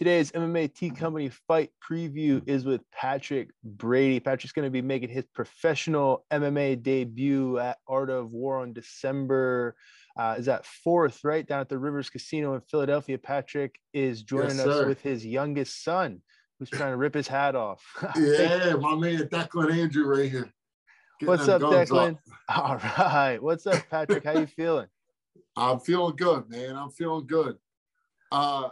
Today's MMA T Company fight preview is with Patrick Brady. Patrick's going to be making his professional MMA debut at Art of War on December. Uh, is that fourth, right down at the Rivers Casino in Philadelphia? Patrick is joining Yes, us sir. with his youngest son, who's trying to rip his hat off. Yeah, my man Declan Andrew right here. Getting What's up, Declan? All right. What's up, Patrick? How you feeling? I'm feeling good, man. I'm feeling good. Uh,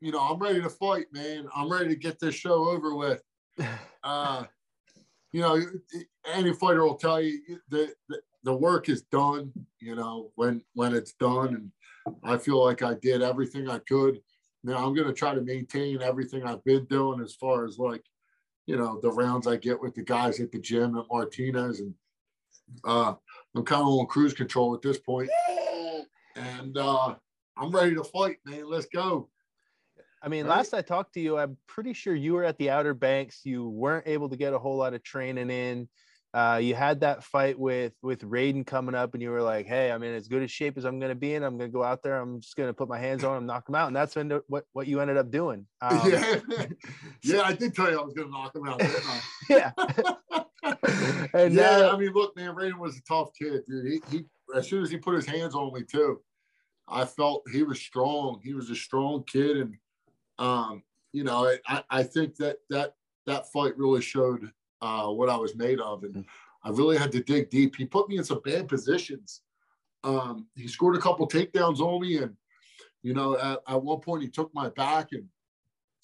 you know, I'm ready to fight, man. I'm ready to get this show over with. Uh, you know, any fighter will tell you the, the the work is done. You know, when when it's done, and I feel like I did everything I could. Now I'm gonna try to maintain everything I've been doing as far as like, you know, the rounds I get with the guys at the gym at Martinez, and uh, I'm kind of on cruise control at this point. And uh, I'm ready to fight, man. Let's go. I mean, Right. last I talked to you, I'm pretty sure you were at the Outer Banks. You weren't able to get a whole lot of training in. Uh, you had that fight with with Raiden coming up, and you were like, "Hey, I'm in as good a shape as I'm going to be in. I'm going to go out there. I'm just going to put my hands on him, knock him out." And that's when what what you ended up doing. Um, yeah, yeah. I did tell you I was gonna knock him out. Yeah. and yeah, now, I mean, look, man, Raiden was a tough kid, dude. He, he as soon as he put his hands on me too, I felt he was strong. He was a strong kid, and um, you know, I, I think that that that fight really showed uh, what I was made of, and I really had to dig deep. He put me in some bad positions. Um, he scored a couple takedowns on me, and you know, at, at one point he took my back and.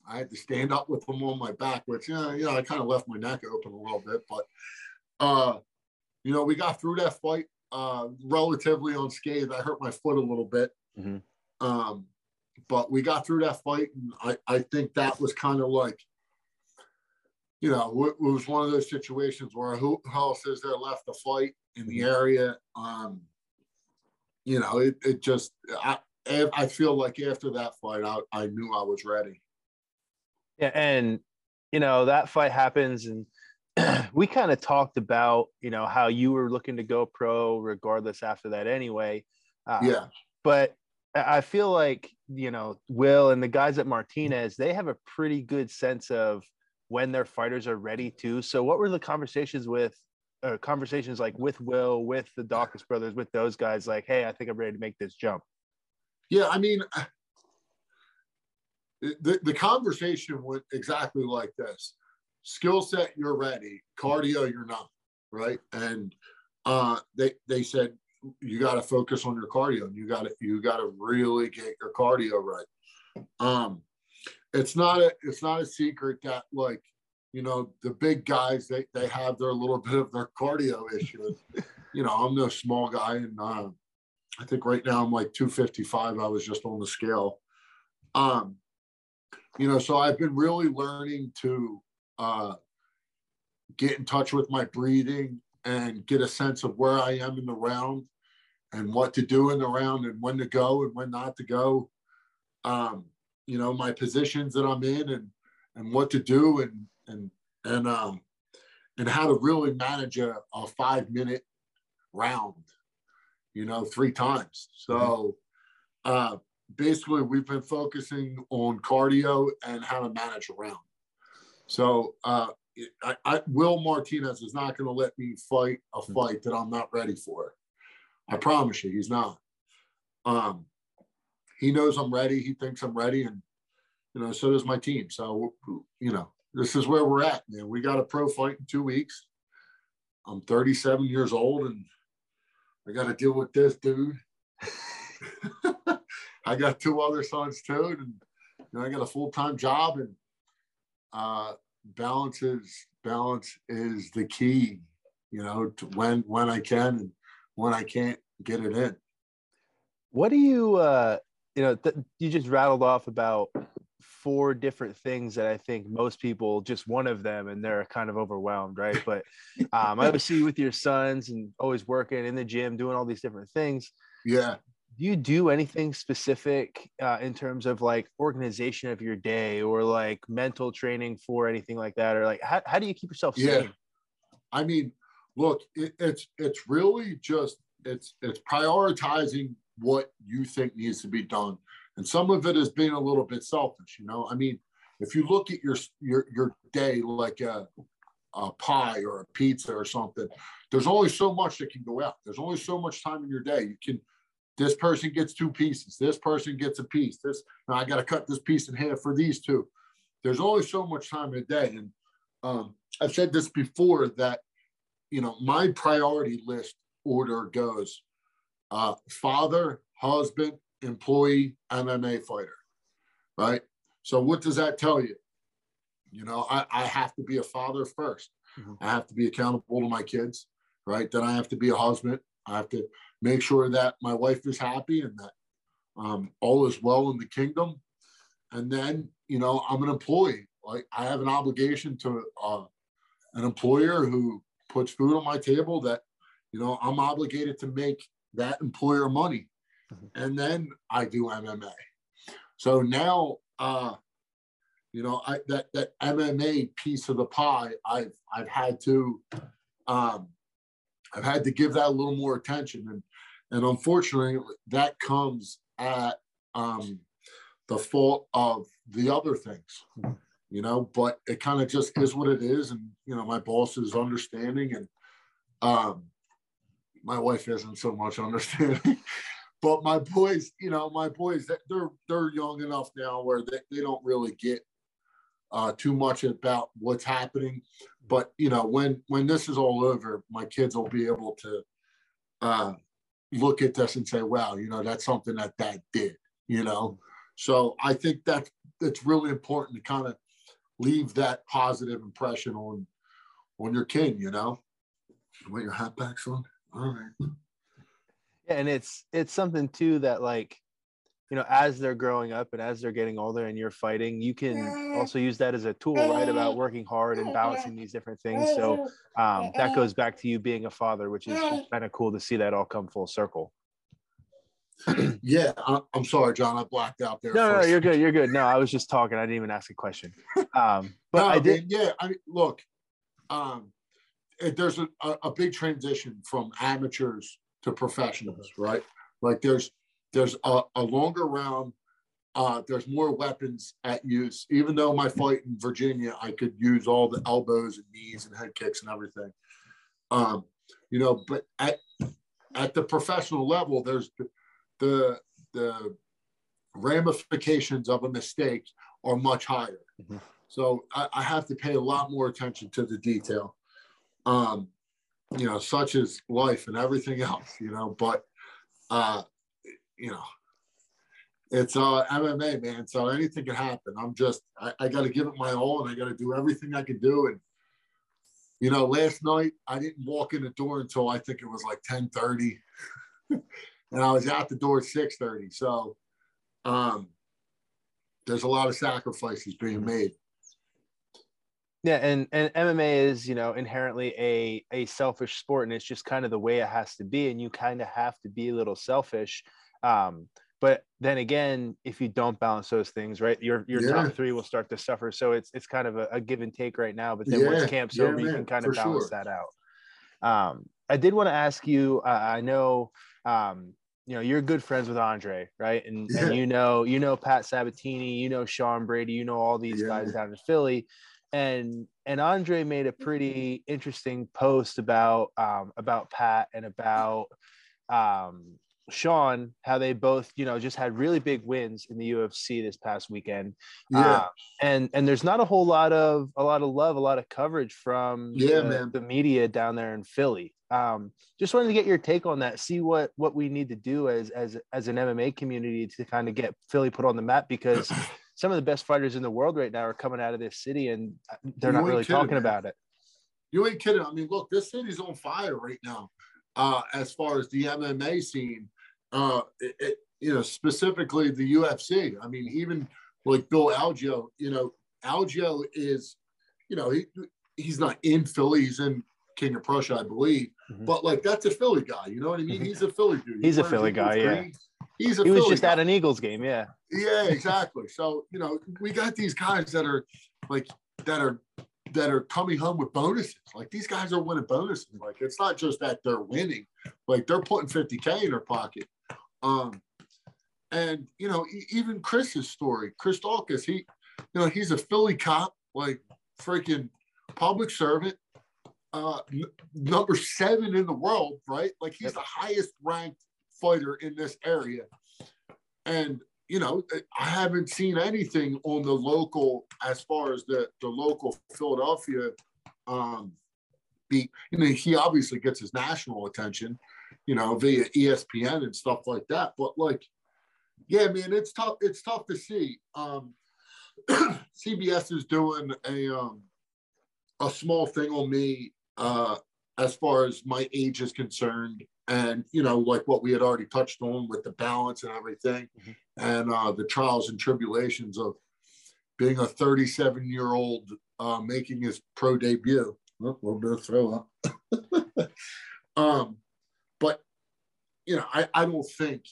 I had to stand up with him on my back, which you know, you know I kind of left my neck open a little bit, but uh, you know, we got through that fight uh, relatively unscathed. I hurt my foot a little bit, Mhm. um, but we got through that fight, and I, I think that was kind of like, you know, it, was one of those situations where who, else is there left to fight in the area? Um, you know, it, it just I I feel like after that fight, I, I knew I was ready. Yeah, and you know that fight happens, and we kind of talked about you know how you were looking to go pro regardless after that anyway. Uh, Yeah. but I feel like you know Will and the guys at Martinez they have a pretty good sense of when their fighters are ready to. So what were the conversations with? Uh, conversations like with Will, with the Daukaus brothers, with those guys, like, hey, I think I'm ready to make this jump. Yeah, I mean, the, the conversation went exactly like this skill set, you're ready, cardio, you're not, right? And uh, they, they said, you got to focus on your cardio and you got to, you got to really get your cardio right. Um, it's not a, it's not a secret that like, you know, the big guys, they, they have their little bit of their cardio issues. you know, I'm no small guy and, uh, I think right now I'm like 255. I was just on the scale. Um, you know, so I've been really learning to uh, get in touch with my breathing and get a sense of where I am in the round and what to do in the round and when to go and when not to go. Um, you know, my positions that I'm in and and what to do and and and um and how to really manage a, a five minute round you know, three times. So uh, basically, we've been focusing on cardio and how to manage a round. So uh, I, I, Will Martinez is not going to let me fight a fight that I'm not ready for. I promise you, he's not. Um, he knows I'm ready. He thinks I'm ready, and you know, so does my team. So you know, this is where we're at, man. We got a pro fight in two weeks. I'm 37 years old, and I got to deal with this dude. I got two other sons too, and you know, I got a full time job, and uh, balance is balance is the key. You know, when when I can and when I can't get it in. What do you, uh, you know, th- you just rattled off about four different things that I think most people just one of them and they're kind of overwhelmed, right? But um, I always see you with your sons and always working in the gym, doing all these different things. Yeah, Do you do anything specific uh, in terms of like organization of your day or like mental training for anything like that? Or like, how, how do you keep yourself Yeah. I mean, look, it, it's it's really just it's it's prioritizing what you think needs to be done. and some of it is being a little bit selfish. You know, I mean, if you look at your your your day like a, a pie or a pizza or something, there's only so much that can go out. There's only so much time in your day. You can this person gets two pieces. This person gets a piece. This now I got to cut this piece in half for these two. There's only so much time in a day, and um, I've said this before that you know my priority list order goes uh, father, husband, employee, MMA fighter, right? So what does that tell you? You know, I, I have to be a father 1st mm-hmm. I have to be accountable to my kids, right? Then I have to be a husband. I have to make sure that my wife is happy and that um, all is well in the kingdom. And then, you know, I'm an employee. Like I have an obligation to uh, an employer who puts food on my table that, you know, I'm obligated to make that employer money. Mm-hmm. And then I do MMA. So now, uh, you know, I, that that MMA piece of the pie, I've I've had to, um, I've had to give that a little more attention, and and unfortunately, that comes at um, the fault of the other things, you know. But it kind of just is what it is, and you know, my boss is understanding, and um, my wife isn't so much understanding. but my boys, you know, my boys, they're they're young enough now where they, they don't really get uh, too much about what's happening. But you know, when when this is all over, my kids will be able to uh, look at this and say, wow, you know, that's something that dad did, you know? So I think that it's really important to kind of leave that positive impression on, on your kid, you know? You want your hat back, son? All right. Yeah, and it's it's something too that like you know as they're growing up and as they're getting older and you're fighting you can also use that as a tool right about working hard and balancing these different things so um, that goes back to you being a father which is kind of cool to see that all come full circle yeah i'm sorry john i blacked out there no, no, no you're good you're good no i was just talking i didn't even ask a question um, but no, i did yeah i mean look um, there's a, a big transition from amateurs to professionals right like there's there's a, a longer round. Uh, there's more weapons at use. Even though my fight in Virginia, I could use all the elbows and knees and head kicks and everything. Um, you know, but at at the professional level, there's the the, ramifications of a mistake are much higher. Mm-hmm. So I, I, have to pay a lot more attention to the detail. Um, you know, such as life and everything else, you know, but uh, you know, it's uh MMA, man. So anything can happen. I'm just I, I got to give it my all, and I got to do everything I can do. And you know, last night I didn't walk in the door until I think it was like 10:30, and I was out the door at 6:30. So, um, there's a lot of sacrifices being made. Yeah, and and MMA is you know inherently a a selfish sport, and it's just kind of the way it has to be, and you kind of have to be a little selfish um, but then again, if you don't balance those things, right, your your yeah. top three will start to suffer. So it's it's kind of a, a give and take right now. But then yeah. once camp's yeah, over, man, you can kind of balance sure. that out. Um, I did want to ask you. Uh, I know um, you know you're good friends with Andre, right? And, yeah. and you know you know Pat Sabatini, you know Sean Brady, you know all these yeah. guys down in Philly, and and Andre made a pretty interesting post about um, about Pat and about um, Sean, how they both, you know, just had really big wins in the UFC this past weekend. Yeah. Uh, and and there's not a whole lot of a lot of love, a lot of coverage from yeah, the, man. the media down there in Philly. Um, just wanted to get your take on that. See what what we need to do as as as an MMA community to kind of get Philly put on the map because some of the best fighters in the world right now are coming out of this city and uh, they're you not really kidding, talking man. about it. You ain't kidding. I mean, look, this city's on fire right now. Uh, as far as the MMA scene, uh, it, it, you know, specifically the UFC. I mean, even like Bill Algeo, you know, Algeo is, you know, he he's not in Philly, he's in King of Prussia, I believe. Mm-hmm. But like that's a Philly guy, you know what I mean? Mm-hmm. He's a Philly dude. He he's a Philly guy, yeah. He's a he was Philly just guy. at an Eagles game, yeah. Yeah, exactly. so, you know, we got these guys that are like that are that are coming home with bonuses. Like these guys are winning bonuses. Like it's not just that they're winning, like they're putting 50K in their pocket. Um, And you know, even Chris's story, Chris Daukaus, he, you know, he's a Philly cop, like freaking public servant, uh, n- number seven in the world, right? Like he's the highest ranked fighter in this area. And you know, I haven't seen anything on the local as far as the the local Philadelphia um beat. You know, he obviously gets his national attention, you know, via ESPN and stuff like that. But like, yeah, man, it's tough. It's tough to see. Um, CBS is doing a um, a small thing on me uh, as far as my age is concerned, and you know, like what we had already touched on with the balance and everything, mm-hmm. and uh, the trials and tribulations of being a 37 year old uh, making his pro debut. A little bit of throw up. um, but you know, I, I don't think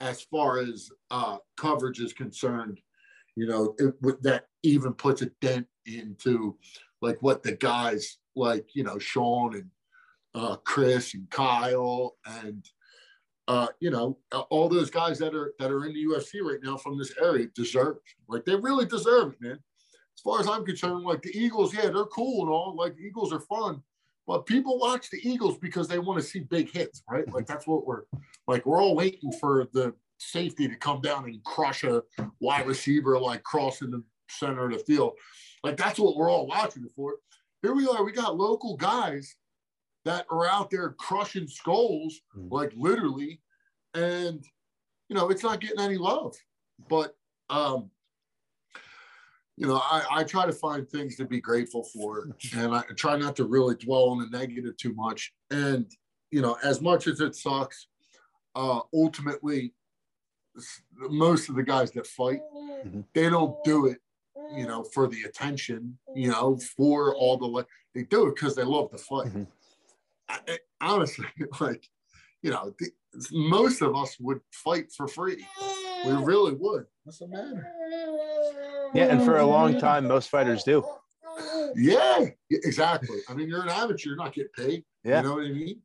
as far as uh, coverage is concerned, you know, it, that even puts a dent into like what the guys like, you know, Sean and uh, Chris and Kyle and uh, you know all those guys that are that are in the UFC right now from this area deserve like they really deserve it, man. As far as I'm concerned, like the Eagles, yeah, they're cool and all. Like Eagles are fun, but people watch the Eagles because they want to see big hits, right? Like that's what we're like. We're all waiting for the safety to come down and crush a wide receiver like crossing the center of the field. Like that's what we're all watching for. Here we are. We got local guys that are out there crushing skulls, mm. like literally, and you know it's not getting any love. But um, you know, I, I try to find things to be grateful for, and I try not to really dwell on the negative too much. And you know, as much as it sucks, uh, ultimately, most of the guys that fight, mm-hmm. they don't do it, you know, for the attention, you know, for all the like they do it because they love the fight. Mm-hmm. I, honestly, like, you know, the, most of us would fight for free. We really would. What's the matter? Yeah, and for a long time, most fighters do. Yeah, exactly. I mean, you're an amateur, you're not getting paid. Yeah. You know what I mean?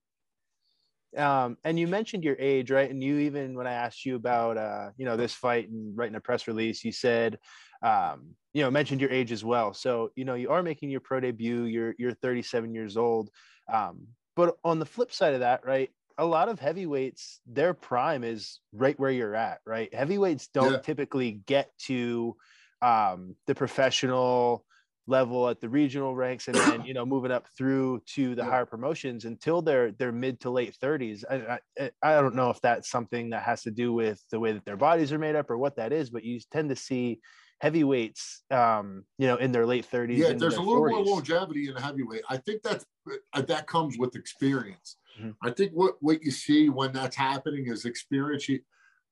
Um, and you mentioned your age, right? And you even when I asked you about uh, you know, this fight and writing a press release, you said um, you know, mentioned your age as well. So, you know, you are making your pro debut, you're you're 37 years old. Um, but on the flip side of that, right? A lot of heavyweights, their prime is right where you're at, right? Heavyweights don't yeah. typically get to um, the professional level at the regional ranks and then you know moving up through to the higher promotions until they're they're mid to late 30s I, I, I don't know if that's something that has to do with the way that their bodies are made up or what that is but you tend to see heavyweights um you know in their late 30s yeah there's a little 40s. more longevity in a heavyweight i think that's uh, that comes with experience mm-hmm. i think what what you see when that's happening is experience you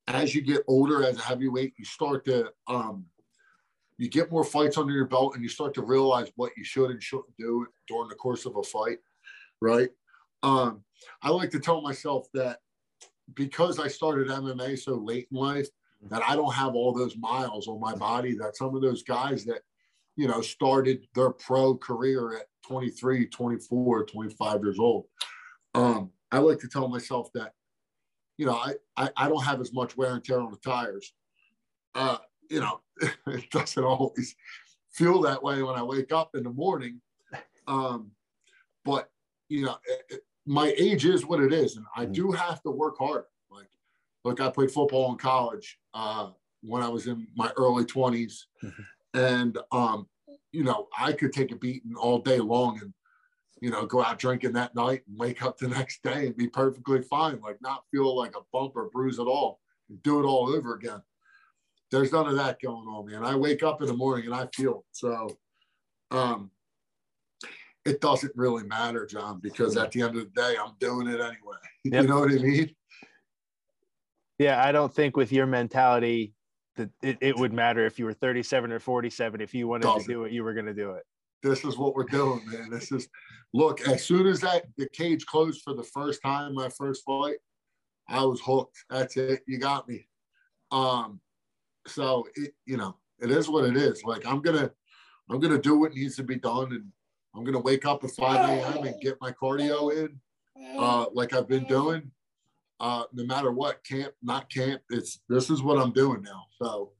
as you get older as a heavyweight you start to um you get more fights under your belt and you start to realize what you should and shouldn't do during the course of a fight, right? Um, I like to tell myself that because I started MMA so late in life, that I don't have all those miles on my body that some of those guys that, you know, started their pro career at 23, 24, 25 years old. Um, I like to tell myself that, you know, I, I, I don't have as much wear and tear on the tires. Uh, you know, it doesn't always feel that way when I wake up in the morning. Um, but you know, it, it, my age is what it is, and I mm-hmm. do have to work hard. Like, look, I played football in college uh, when I was in my early 20s, mm-hmm. and um, you know, I could take a beating all day long and you know, go out drinking that night and wake up the next day and be perfectly fine, like not feel like a bump or bruise at all, and do it all over again. There's none of that going on, man. I wake up in the morning and I feel it. So um, it doesn't really matter, John, because at the end of the day, I'm doing it anyway. Yep. You know what I mean? Yeah, I don't think with your mentality that it, it would matter if you were 37 or 47. If you wanted doesn't. to do it, you were going to do it. This is what we're doing, man. This is look. As soon as that the cage closed for the first time, my first fight, I was hooked. That's it. You got me. Um, so it, you know, it is what it is. Like I'm gonna, I'm gonna do what needs to be done, and I'm gonna wake up at 5 a.m. and get my cardio in, uh, like I've been doing, uh, no matter what camp, not camp, it's this is what I'm doing now. So,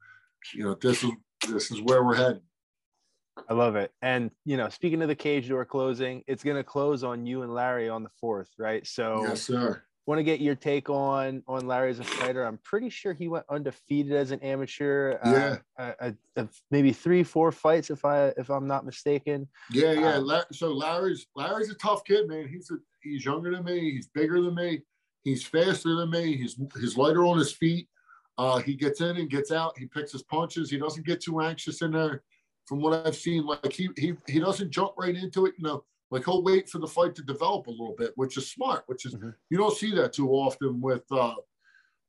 you know, this is this is where we're heading. I love it. And you know, speaking of the cage door closing, it's going to close on you and Larry on the fourth, right? So, yes, sir. Want to get your take on on Larry as a fighter? I'm pretty sure he went undefeated as an amateur. Yeah, uh, uh, maybe three, four fights, if I if I'm not mistaken. Yeah, yeah. Um, so Larry's Larry's a tough kid, man. He's a, he's younger than me. He's bigger than me. He's faster than me. He's he's lighter on his feet. Uh, he gets in and gets out. He picks his punches. He doesn't get too anxious in there. From what I've seen, like he he he doesn't jump right into it. You know, like he'll wait for the fight to develop a little bit, which is smart. Which is mm-hmm. you don't see that too often with uh,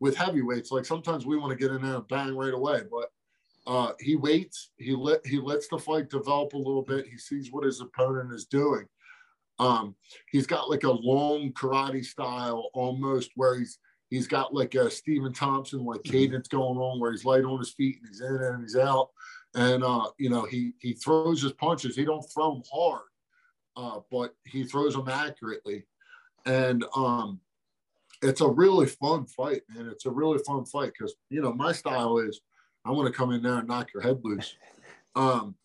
with heavyweights. Like sometimes we want to get in there and bang right away, but uh, he waits. He let he lets the fight develop a little bit. He sees what his opponent is doing. Um, he's got like a long karate style almost where he's he's got like a Stephen Thompson like mm-hmm. cadence going on where he's light on his feet and he's in and he's out. And uh, you know, he he throws his punches. He don't throw them hard uh, but he throws them accurately. And um, it's a really fun fight, man. It's a really fun fight because, you know, my style is I want to come in there and knock your head loose. Um,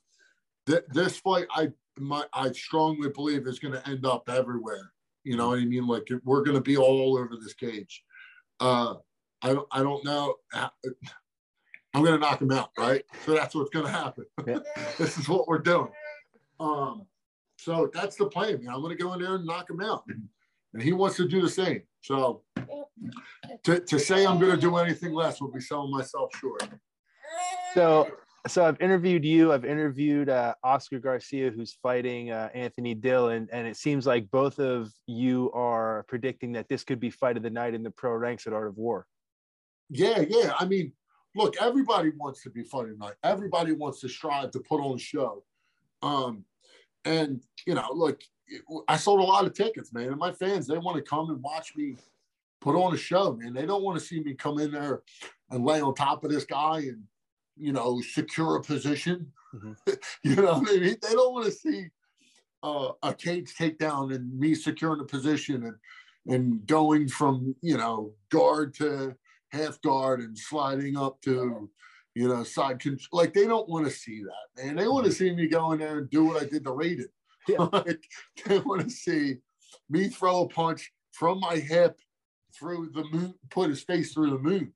th- this fight, I my I strongly believe is going to end up everywhere. You know what I mean? Like we're going to be all over this cage. Uh, I don't I don't know. I'm going to knock him out, right? So that's what's going to happen. Yeah. this is what we're doing. Um, so that's the plan. Man. I'm going to go in there and knock him out. And he wants to do the same. So to, to say I'm going to do anything less would be selling myself short. So, so I've interviewed you. I've interviewed uh, Oscar Garcia, who's fighting uh, Anthony Dillon, and it seems like both of you are predicting that this could be fight of the night in the pro ranks at Art of War. Yeah, yeah. I mean, look, everybody wants to be fighting night. Everybody wants to strive to put on a show. Um, and you know, look, I sold a lot of tickets, man. And my fans, they want to come and watch me put on a show, man. They don't want to see me come in there and lay on top of this guy and you know secure a position. Mm-hmm. you know what I mean? They don't want to see uh, a cage takedown and me securing a position and and going from you know guard to half guard and sliding up to you know, side control. Like they don't want to see that, man. They want to see me go in there and do what I did to Raiden. Yeah. like, they want to see me throw a punch from my hip through the moon, put his face through the moon.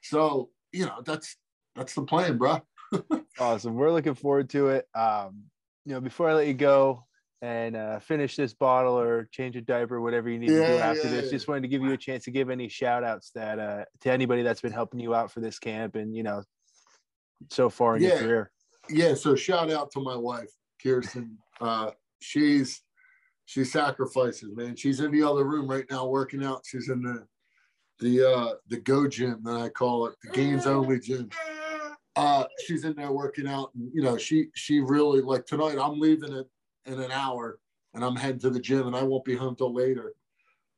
So, you know, that's that's the plan, bro. awesome. We're looking forward to it. Um, you know, before I let you go and uh, finish this bottle or change a diaper, whatever you need yeah, to do after yeah, this, yeah. just wanted to give you a chance to give any shout outs that uh, to anybody that's been helping you out for this camp and, you know, so far in yeah. your career? Yeah. So shout out to my wife, Kirsten. Uh, she's she sacrifices, man. She's in the other room right now working out. She's in the the uh the go gym that I call it, the gains only gym. Uh she's in there working out and you know she she really like tonight I'm leaving it in an hour and I'm heading to the gym and I won't be home till later.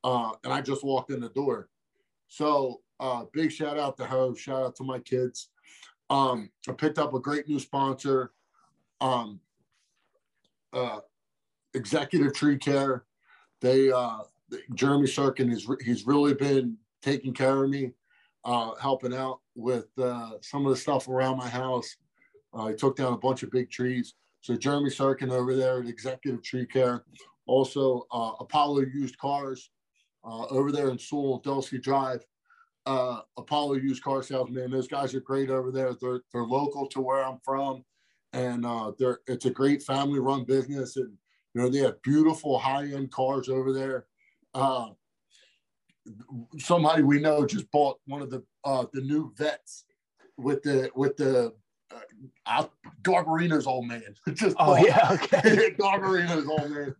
Uh and I just walked in the door. So uh big shout out to her, shout out to my kids. Um, I picked up a great new sponsor, um, uh, Executive Tree Care. They uh, Jeremy Sirkin is he's really been taking care of me, uh, helping out with uh, some of the stuff around my house. Uh, he took down a bunch of big trees. So Jeremy Sirkin over there at Executive Tree Care. Also, uh, Apollo Used Cars uh, over there in Sewell, Delsea Drive Apollo used car salesman. Those guys are great over there. They're they're local to where I'm from, and they're it's a great family run business. And you know they have beautiful high end cars over there. Somebody we know just bought one of the uh, the new vets with the with the uh, Garbarino's old man. just oh bought, yeah, okay. Garbarino's old man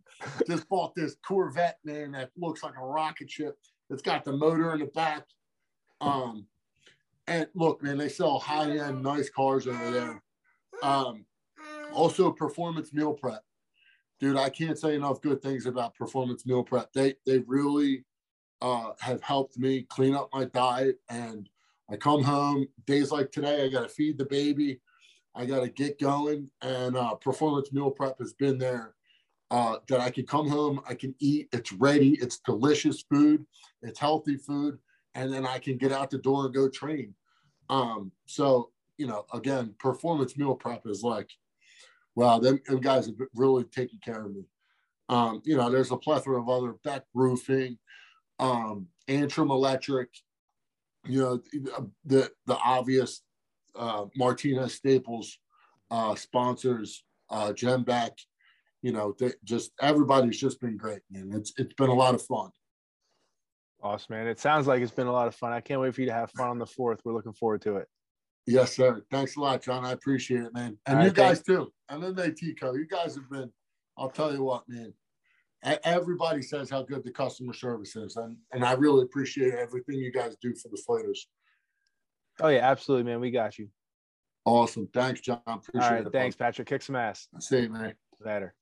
just bought this Corvette man that looks like a rocket ship. It's got the motor in the back um, and look, man, they sell high end, nice cars over there. Um, also, Performance Meal Prep, dude. I can't say enough good things about Performance Meal Prep. They they really uh, have helped me clean up my diet. And I come home days like today, I got to feed the baby, I got to get going, and uh, Performance Meal Prep has been there. Uh, that I can come home, I can eat. It's ready. It's delicious food. It's healthy food and then I can get out the door and go train. Um, so you know, again, performance meal prep is like, wow, them, them guys have really taken care of me. Um, you know, there's a plethora of other back roofing, um, Antrim Electric, you know, the the obvious uh, Martinez Staples uh, sponsors, uh, Jen Beck, you know, they just everybody's just been great, man. It's it's been a lot of fun. Awesome, man. It sounds like it's been a lot of fun. I can't wait for you to have fun on the fourth. We're looking forward to it. Yes, sir. Thanks a lot, John. I appreciate it, man. And All you right, guys thanks. too. MMA Tico, you guys have been, I'll tell you what, man. Everybody says how good the customer service is. And, and I really appreciate everything you guys do for the fighters. Oh, yeah, absolutely, man. We got you. Awesome. Thanks, John. Appreciate All right, it. Thanks, Patrick. Kick some ass. See you, man. Later.